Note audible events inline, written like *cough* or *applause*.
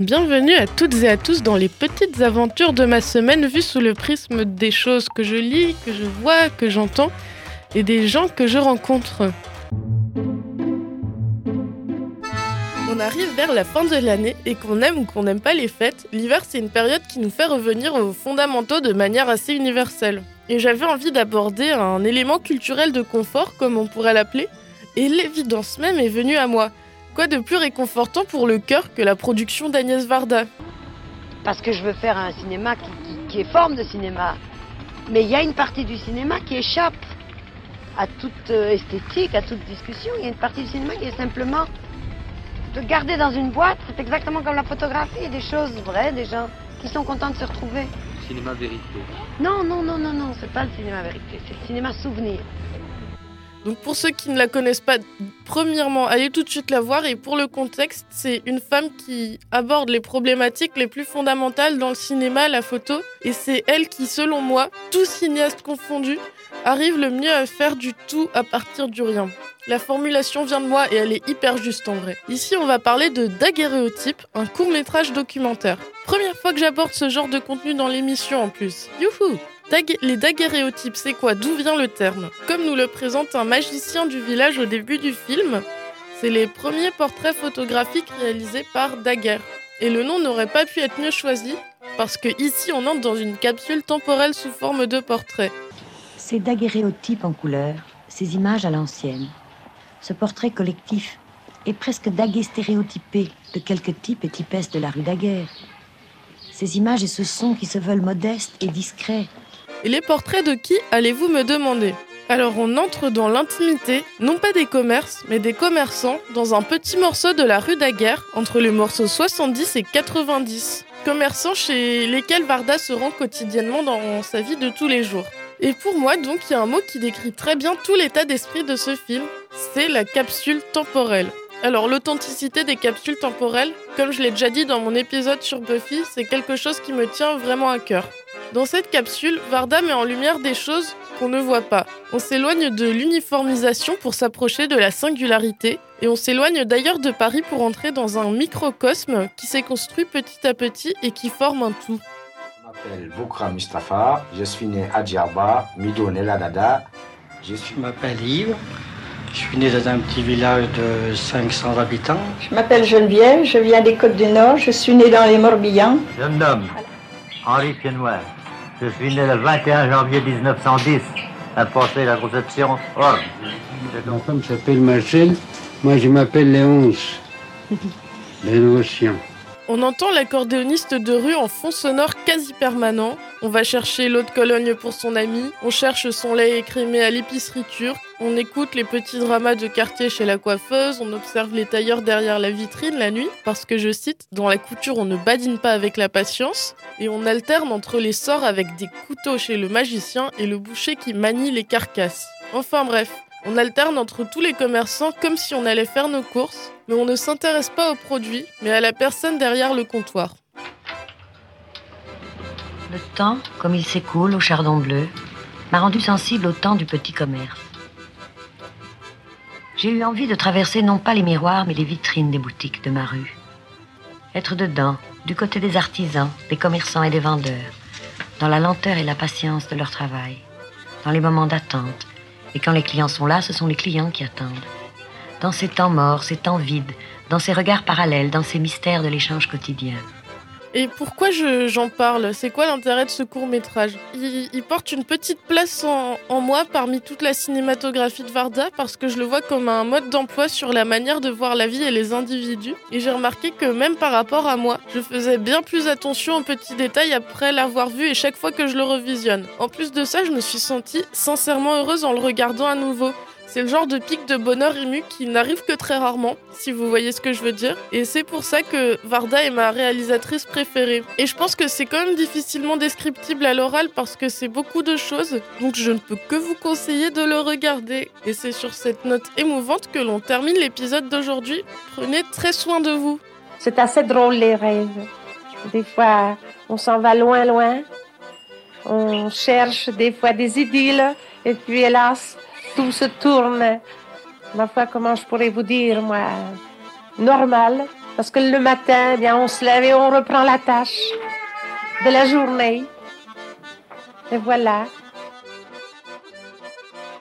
Bienvenue à toutes et à tous dans les petites aventures de ma semaine vues sous le prisme des choses que je lis, que je vois, que j'entends et des gens que je rencontre. On arrive vers la fin de l'année et qu'on aime ou qu'on n'aime pas les fêtes, l'hiver c'est une période qui nous fait revenir aux fondamentaux de manière assez universelle. Et j'avais envie d'aborder un élément culturel de confort, comme on pourrait l'appeler, et l'évidence même est venue à moi. Quoi de plus réconfortant pour le cœur que la production d'Agnès Varda? Parce que je veux faire un cinéma qui, qui- qui est forme de cinéma. Mais il y a une partie du cinéma qui échappe à toute euh, esthétique, à toute discussion. Il y a une partie du cinéma qui est simplement de garder dans une boîte. C'est exactement comme la photographie, des choses vraies, des gens qui sont contents de se retrouver. Cinéma vérité. Non, non, non, non, non, c'est pas le cinéma vérité, c'est le cinéma souvenir. Donc pour ceux qui ne la connaissent pas, premièrement, allez tout de suite la voir et pour le contexte, c'est une femme qui aborde les problématiques les plus fondamentales dans le cinéma, la photo, et c'est elle qui, selon moi, tout cinéaste confondu, arrive le mieux à faire du tout à partir du rien. La formulation vient de moi et elle est hyper juste en vrai. Ici, on va parler de Daguerréotype, un court-métrage documentaire. Première fois que j'aborde ce genre de contenu dans l'émission en plus. Youhou les daguerréotypes, c'est quoi? D'où vient le terme? Comme nous le présente un magicien du village au début du film, c'est les premiers portraits photographiques réalisés par Daguerre. Et le nom n'aurait pas pu être mieux choisi, parce que ici on entre dans une capsule temporelle sous forme de portrait. Ces daguerréotypes en couleur, ces images à l'ancienne, ce portrait collectif est presque dagué stéréotypé de quelques types et typesses de la rue Daguerre. Ces images et ce son qui se veulent modestes et discrets, Et les portraits de qui allez-vous me demander? Alors on entre dans l'intimité, non pas des commerces, mais des commerçants, dans un petit morceau de la rue Daguerre, entre les morceaux 70 et 90. Commerçants chez lesquels Varda se rend quotidiennement dans sa vie de tous les jours. Et pour moi, donc, il y a un mot qui décrit très bien tout l'état d'esprit de ce film, c'est la capsule temporelle. Alors l'authenticité des capsules temporelles, comme je l'ai déjà dit dans mon épisode sur Buffy, c'est quelque chose qui me tient vraiment à cœur. Dans cette capsule, Varda met en lumière des choses qu'on ne voit pas. On s'éloigne de l'uniformisation pour s'approcher de la singularité, et on s'éloigne d'ailleurs de Paris pour entrer dans un microcosme qui s'est construit petit à petit et qui forme un tout. Je m'appelle Boukra Mustafa, je suis né à Djerba. Je suis Je m'appelle Yves. Je suis né dans un petit village de 500 habitants. Je m'appelle Geneviève, je viens des Côtes du Nord, je suis née dans les Morbihan. Je me nomme Henri Piennoir. Je suis né le 21 janvier 1910 à Portée la Conception, Orbe. Ma femme s'appelle Marcel, moi je m'appelle Léonce. *laughs* Léonocien. On entend l'accordéoniste de rue en fond sonore quasi permanent. On va chercher l'eau de Cologne pour son ami. On cherche son lait écrémé à l'épicerie turque. On écoute les petits dramas de quartier chez la coiffeuse. On observe les tailleurs derrière la vitrine la nuit. Parce que je cite, dans la couture on ne badine pas avec la patience. Et on alterne entre les sorts avec des couteaux chez le magicien et le boucher qui manie les carcasses. Enfin bref, on alterne entre tous les commerçants comme si on allait faire nos courses, mais on ne s'intéresse pas aux produits, mais à la personne derrière le comptoir. le temps, comme il s'écoule au chardon bleu, m'a rendu sensible au temps du petit commerce. J'ai eu envie de traverser non pas les miroirs, mais les vitrines des boutiques de ma rue. Être dedans, du côté des artisans, des commerçants et des vendeurs, dans la lenteur et la patience de leur travail, dans les moments d'attente. Et quand les clients sont là, ce sont les clients qui attendent. Dans ces temps morts, ces temps vides, dans ces regards parallèles, dans ces mystères de l'échange quotidien. Et pourquoi je- j'en parle? C'est quoi l'intérêt de ce court métrage il, porte une petite place en moi parmi toute la cinématographie de Varda parce que je le vois comme un mode d'emploi sur la manière de voir la vie et les individus. Et j'ai remarqué que même par rapport à moi, je faisais bien plus attention aux petits détails après l'avoir vu et chaque fois que je le revisionne. En plus de ça, je me suis sentie sincèrement heureuse en le regardant à nouveau. C'est le genre de pic de bonheur ému qui n'arrive que très rarement, si vous voyez ce que je veux dire. Et c'est pour ça que Varda est ma réalisatrice préférée. Et je pense que c'est quand même difficilement descriptible à l'oral parce que c'est beaucoup de choses. Donc je ne peux que vous conseiller de le regarder. Et c'est sur cette note émouvante que l'on termine l'épisode d'aujourd'hui. Prenez très soin de vous. C'est assez drôle les rêves. Des fois, on s'en va loin, loin. On cherche des fois des idylles et puis hélas, tout se tourne. Ma foi, comment je pourrais vous dire, moi, normal? Parce que le matin, eh bien, on se lève et on reprend la tâche de la journée. Et voilà.